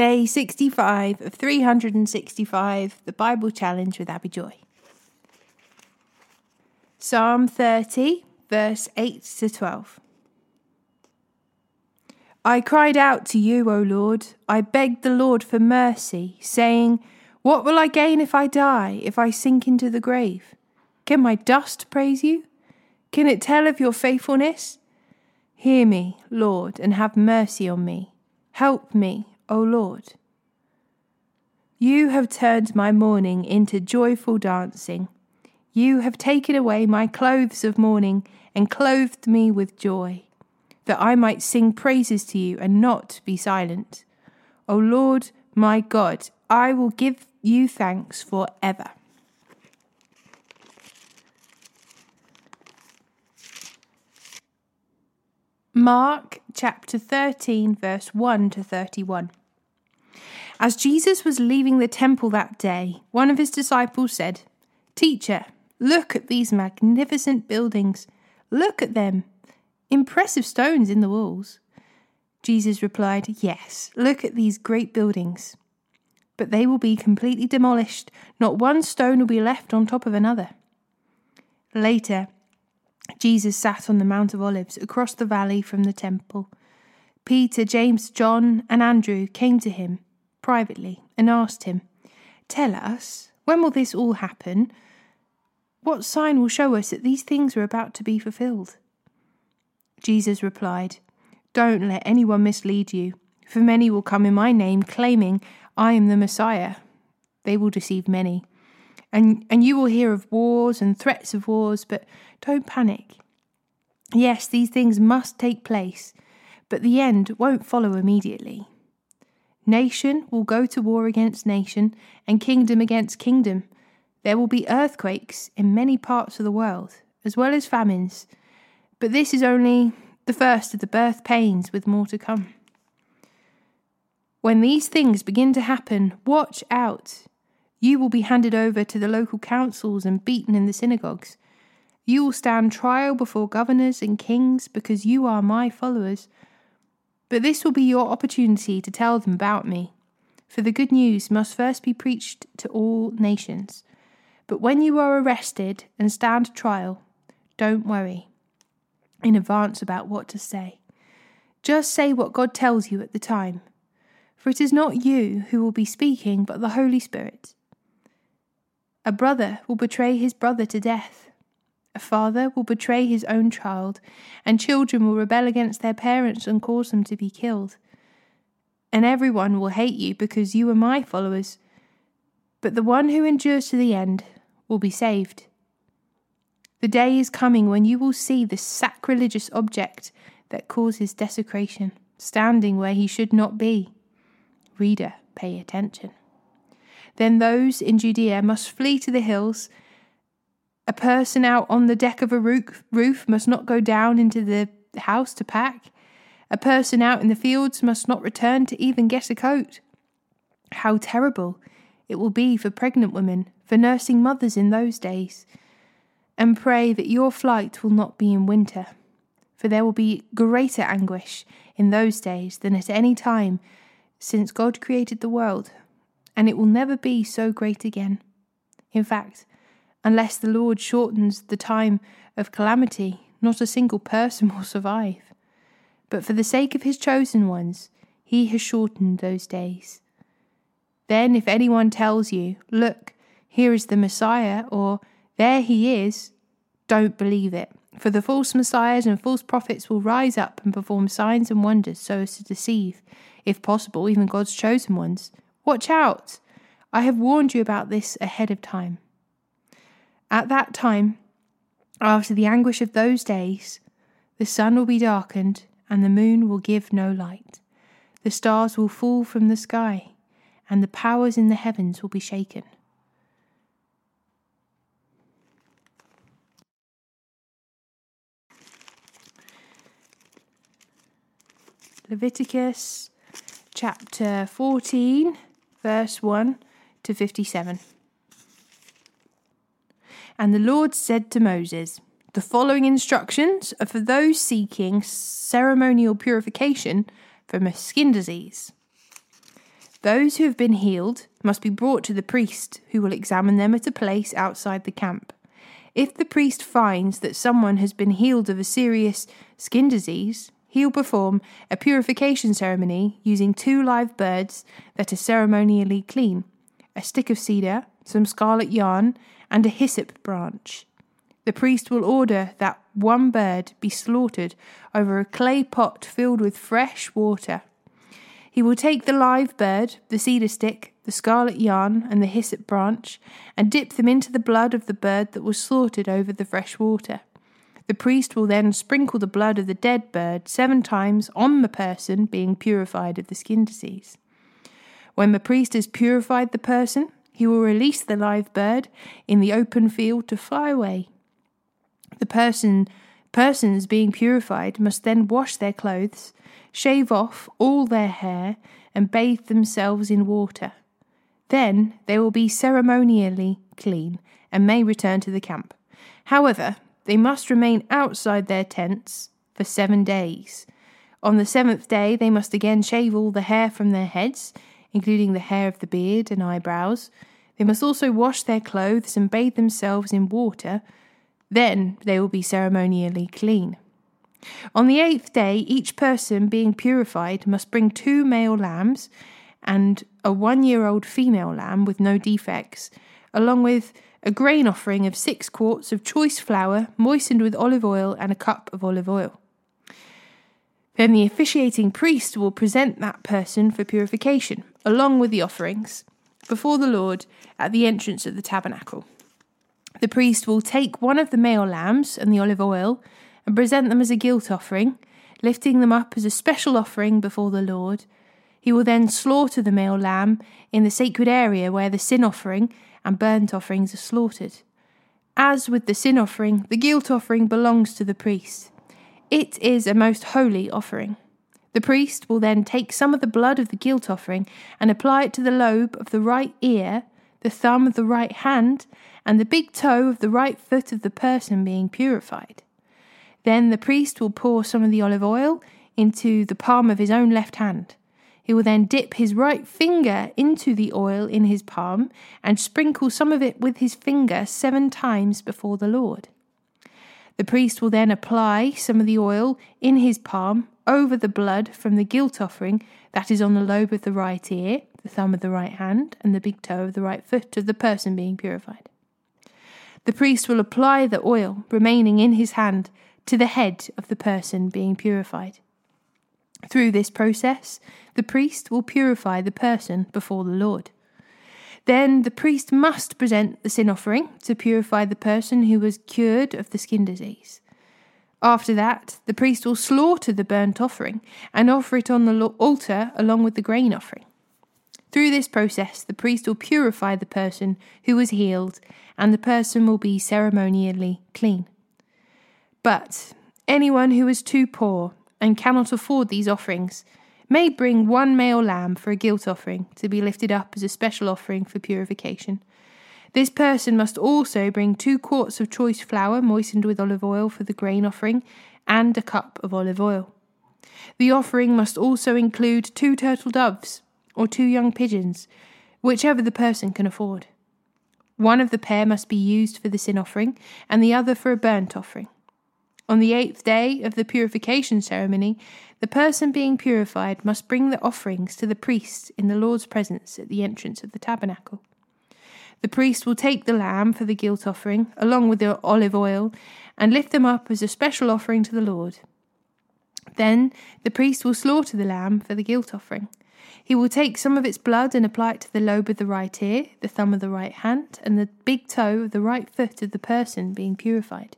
Day 65 of 365, the Bible Challenge with Abi Joy. Psalm 30, verse 8 to 12. I cried out to you, O Lord. I begged the Lord for mercy, saying, What will I gain if I die, if I sink into the grave? Can my dust praise you? Can it tell of your faithfulness? Hear me, Lord, and have mercy on me. Help me, O Lord. You have turned my mourning into joyful dancing. You have taken away my clothes of mourning and clothed me with joy, that I might sing praises to you and not be silent. O Lord, my God, I will give you thanks for ever. Mark chapter 13, verse 1 to 31. As Jesus was leaving the temple that day, one of his disciples said, Teacher, look at these magnificent buildings. Look at them. Impressive stones in the walls. Jesus replied, Yes, look at these great buildings. But they will be completely demolished. Not one stone will be left on top of another. Later, Jesus sat on the Mount of Olives across the valley from the temple. Peter, James, John, and Andrew came to him privately and asked him, Tell us, when will this all happen? What sign will show us that these things are about to be fulfilled? Jesus replied, Don't let anyone mislead you, for many will come in my name, claiming, I am the Messiah. They will deceive many. And, and you will hear of wars and threats of wars, but don't panic. Yes, these things must take place, but the end won't follow immediately. Nation will go to war against nation, and kingdom against kingdom. There will be earthquakes in many parts of the world, as well as famines. But this is only the first of the birth pains, with more to come. When these things begin to happen, watch out. You will be handed over to the local councils and beaten in the synagogues. You will stand trial before governors and kings because you are my followers. But this will be your opportunity to tell them about me. For the good news must first be preached to all nations. But when you are arrested and stand trial, don't worry in advance about what to say. Just say what God tells you at the time. For it is not you who will be speaking, but the Holy Spirit. A brother will betray his brother to death. A father will betray his own child, and children will rebel against their parents and cause them to be killed. And everyone will hate you because you are my followers. But the one who endures to the end will be saved. The day is coming when you will see the sacrilegious object that causes desecration standing where he should not be. Reader, pay attention. Then those in Judea must flee to the hills. A person out on the deck of a roof must not go down into the house to pack. A person out in the fields must not return to even get a coat. How terrible it will be for pregnant women, for nursing mothers in those days. And pray that your flight will not be in winter, for there will be greater anguish in those days than at any time since God created the world and it will never be so great again. In fact, unless the Lord shortens the time of calamity, not a single person will survive. But for the sake of his chosen ones, he has shortened those days. Then, if anyone tells you, Look, here is the Messiah, or There he is, don't believe it. For the false messiahs and false prophets will rise up and perform signs and wonders so as to deceive, if possible, even God's chosen ones. Watch out! I have warned you about this ahead of time. At that time, after the anguish of those days, the sun will be darkened, and the moon will give no light. The stars will fall from the sky, and the powers in the heavens will be shaken. Leviticus chapter 14 verse 1 to 57. And the Lord said to Moses, The following instructions are for those seeking ceremonial purification from a skin disease. Those who have been healed must be brought to the priest, who will examine them at a place outside the camp. If the priest finds that someone has been healed of a serious skin disease, he will perform a purification ceremony using two live birds that are ceremonially clean, a stick of cedar, some scarlet yarn, and a hyssop branch. The priest will order that one bird be slaughtered over a clay pot filled with fresh water. He will take the live bird, the cedar stick, the scarlet yarn, and the hyssop branch, and dip them into the blood of the bird that was slaughtered over the fresh water. The priest will then sprinkle the blood of the dead bird seven times on the person being purified of the skin disease. When the priest has purified the person, he will release the live bird in the open field to fly away. The person persons being purified must then wash their clothes, shave off all their hair, and bathe themselves in water. Then they will be ceremonially clean and may return to the camp. However, they must remain outside their tents for seven days. On the seventh day, they must again shave all the hair from their heads, including the hair of the beard and eyebrows. They must also wash their clothes and bathe themselves in water. Then they will be ceremonially clean. On the eighth day, each person being purified must bring two male lambs and a one year old female lamb with no defects, along with a grain offering of six quarts of choice flour moistened with olive oil and a cup of olive oil. Then the officiating priest will present that person for purification, along with the offerings, before the Lord at the entrance of the tabernacle. The priest will take one of the male lambs and the olive oil and present them as a guilt offering, lifting them up as a special offering before the Lord. He will then slaughter the male lamb in the sacred area where the sin offering and burnt offerings are slaughtered. As with the sin offering, the guilt offering belongs to the priest. It is a most holy offering. The priest will then take some of the blood of the guilt offering and apply it to the lobe of the right ear, the thumb of the right hand, and the big toe of the right foot of the person being purified. Then the priest will pour some of the olive oil into the palm of his own left hand. He will then dip his right finger into the oil in his palm and sprinkle some of it with his finger seven times before the Lord. The priest will then apply some of the oil in his palm over the blood from the guilt offering that is on the lobe of the right ear, the thumb of the right hand, and the big toe of the right foot of the person being purified. The priest will apply the oil remaining in his hand to the head of the person being purified. Through this process, the priest will purify the person before the Lord. Then the priest must present the sin offering to purify the person who was cured of the skin disease. After that, the priest will slaughter the burnt offering and offer it on the altar along with the grain offering. Through this process, the priest will purify the person who was healed, and the person will be ceremonially clean. But anyone who is too poor and cannot afford these offerings may bring one male lamb for a guilt offering to be lifted up as a special offering for purification. This person must also bring two quarts of choice flour moistened with olive oil for the grain offering and a cup of olive oil. The offering must also include two turtle doves or two young pigeons, whichever the person can afford. One of the pair must be used for the sin offering and the other for a burnt offering. On the eighth day of the purification ceremony, the person being purified must bring the offerings to the priest in the Lord's presence at the entrance of the tabernacle. The priest will take the lamb for the guilt offering, along with the olive oil, and lift them up as a special offering to the Lord. Then the priest will slaughter the lamb for the guilt offering. He will take some of its blood and apply it to the lobe of the right ear, the thumb of the right hand, and the big toe of the right foot of the person being purified.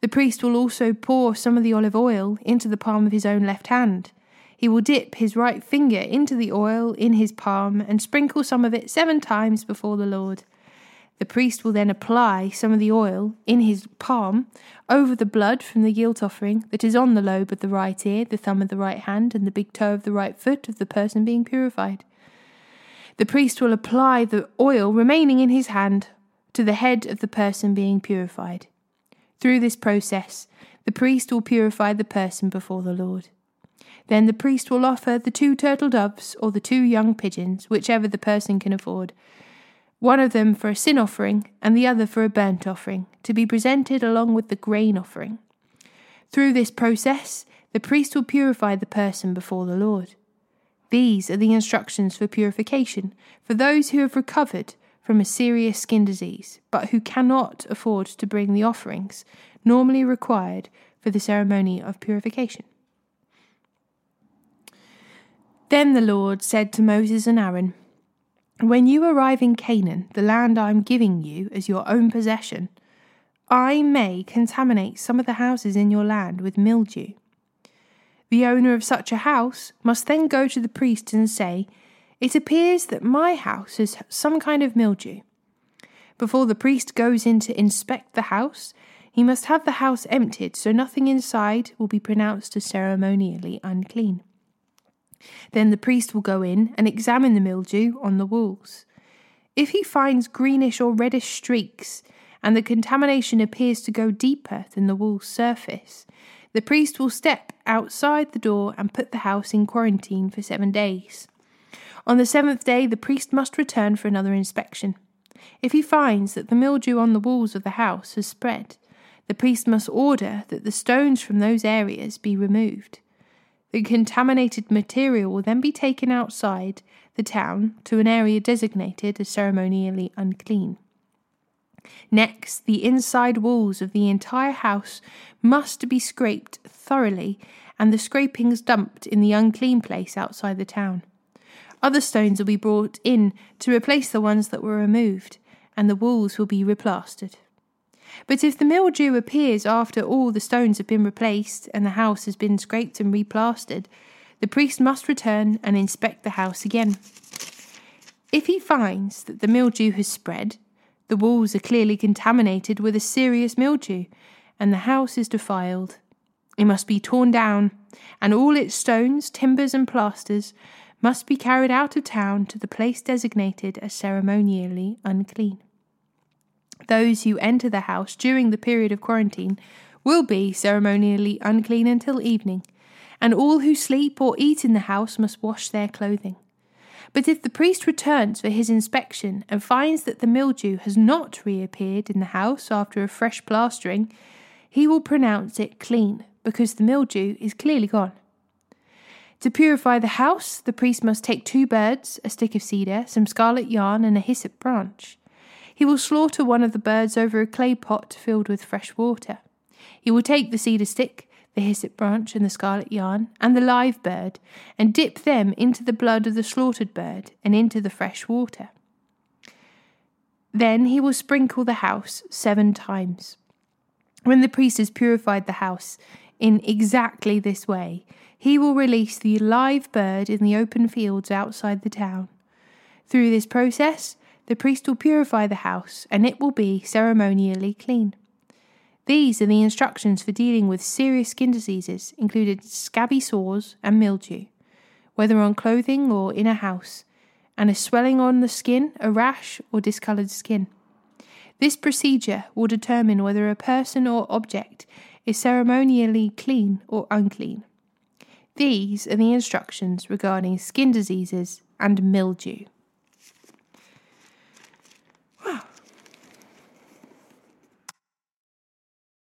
The priest will also pour some of the olive oil into the palm of his own left hand. He will dip his right finger into the oil in his palm and sprinkle some of it seven times before the Lord. The priest will then apply some of the oil in his palm over the blood from the guilt offering that is on the lobe of the right ear, the thumb of the right hand, and the big toe of the right foot of the person being purified. The priest will apply the oil remaining in his hand to the head of the person being purified. Through this process, the priest will purify the person before the Lord. Then the priest will offer the two turtle doves or the two young pigeons, whichever the person can afford, one of them for a sin offering and the other for a burnt offering, to be presented along with the grain offering. Through this process, the priest will purify the person before the Lord. These are the instructions for purification for those who have recovered from a serious skin disease, but who cannot afford to bring the offerings normally required for the ceremony of purification. Then the Lord said to Moses and Aaron, When you arrive in Canaan, the land I am giving you as your own possession, I may contaminate some of the houses in your land with mildew. The owner of such a house must then go to the priest and say, It appears that my house has some kind of mildew. Before the priest goes in to inspect the house, he must have the house emptied so nothing inside will be pronounced as ceremonially unclean. Then the priest will go in and examine the mildew on the walls. If he finds greenish or reddish streaks, and the contamination appears to go deeper than the wall's surface, the priest will step outside the door and put the house in quarantine for seven days. On the seventh day, the priest must return for another inspection. If he finds that the mildew on the walls of the house has spread, the priest must order that the stones from those areas be removed. The contaminated material will then be taken outside the town to an area designated as ceremonially unclean. Next, the inside walls of the entire house must be scraped thoroughly and the scrapings dumped in the unclean place outside the town. Other stones will be brought in to replace the ones that were removed, and the walls will be replastered. But if the mildew appears after all the stones have been replaced and the house has been scraped and replastered, the priest must return and inspect the house again. If he finds that the mildew has spread, the walls are clearly contaminated with a serious mildew, and the house is defiled. It must be torn down, and all its stones, timbers, and plasters must be carried out of town to the place designated as ceremonially unclean. Those who enter the house during the period of quarantine will be ceremonially unclean until evening, and all who sleep or eat in the house must wash their clothing. But if the priest returns for his inspection and finds that the mildew has not reappeared in the house after a fresh plastering, he will pronounce it clean because the mildew is clearly gone. To purify the house, the priest must take two birds, a stick of cedar, some scarlet yarn, and a hyssop branch. He will slaughter one of the birds over a clay pot filled with fresh water. He will take the cedar stick, the hyssop branch and the scarlet yarn, and the live bird, and dip them into the blood of the slaughtered bird and into the fresh water. Then he will sprinkle the house seven times. When the priest has purified the house in exactly this way, he will release the live bird in the open fields outside the town. Through this process, the priest will purify the house, and it will be ceremonially clean. These are the instructions for dealing with serious skin diseases, including scabby sores and mildew, whether on clothing or in a house, and a swelling on the skin, a rash, or discolored skin. This procedure will determine whether a person or object is ceremonially clean or unclean. These are the instructions regarding skin diseases and mildew.